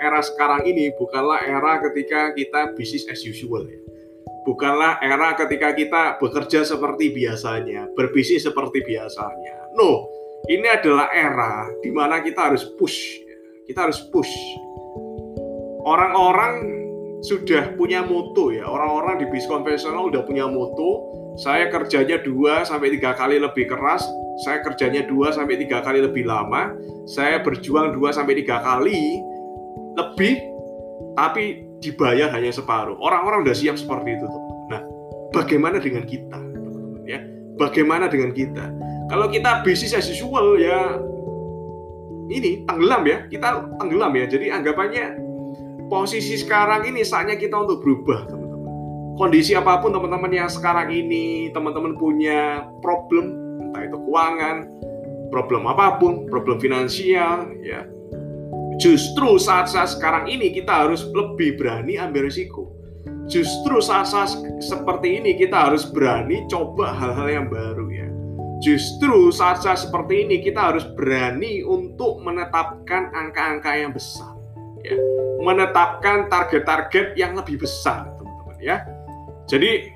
era sekarang ini bukanlah era ketika kita bisnis as usual ya. Bukanlah era ketika kita bekerja seperti biasanya, berbisnis seperti biasanya. No, ini adalah era di mana kita harus push. ya. Kita harus push. Orang-orang sudah punya moto ya. Orang-orang di bisnis konvensional udah punya moto. Saya kerjanya dua sampai tiga kali lebih keras. Saya kerjanya dua sampai tiga kali lebih lama. Saya berjuang dua sampai tiga kali lebih, tapi dibayar hanya separuh. Orang-orang udah siap seperti itu, teman. Nah, bagaimana dengan kita, teman-teman ya? Bagaimana dengan kita? Kalau kita bisnis as usual ya ini tenggelam ya, kita tenggelam ya. Jadi anggapannya posisi sekarang ini saatnya kita untuk berubah, teman-teman. Kondisi apa pun teman-teman yang sekarang ini teman-teman punya problem, entah itu keuangan, problem apa pun, problem finansial, ya. Justru saat-saat sekarang ini kita harus lebih berani ambil risiko. Justru saat-saat seperti ini kita harus berani coba hal-hal yang baru ya. Justru saat-saat seperti ini kita harus berani untuk menetapkan angka-angka yang besar. Ya menetapkan target-target yang lebih besar, teman-teman ya. Jadi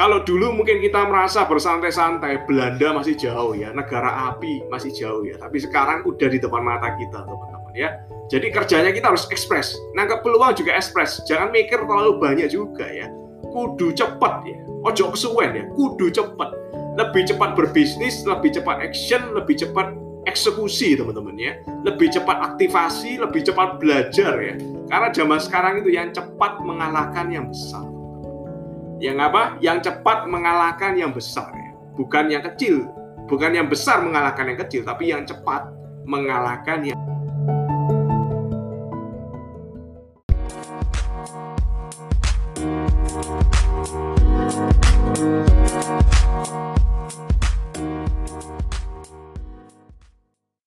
kalau dulu mungkin kita merasa bersantai-santai, Belanda masih jauh ya, negara api masih jauh ya, tapi sekarang udah di depan mata kita, teman-teman ya. Jadi kerjanya kita harus ekspres, nangkep peluang juga ekspres, jangan mikir terlalu banyak juga ya. Kudu cepat ya, ojo kesuwen ya, kudu cepat. Lebih cepat berbisnis, lebih cepat action, lebih cepat eksekusi teman-teman ya. Lebih cepat aktivasi lebih cepat belajar ya. Karena zaman sekarang itu yang cepat mengalahkan yang besar. Yang apa? Yang cepat mengalahkan yang besar ya. Bukan yang kecil. Bukan yang besar mengalahkan yang kecil tapi yang cepat mengalahkan yang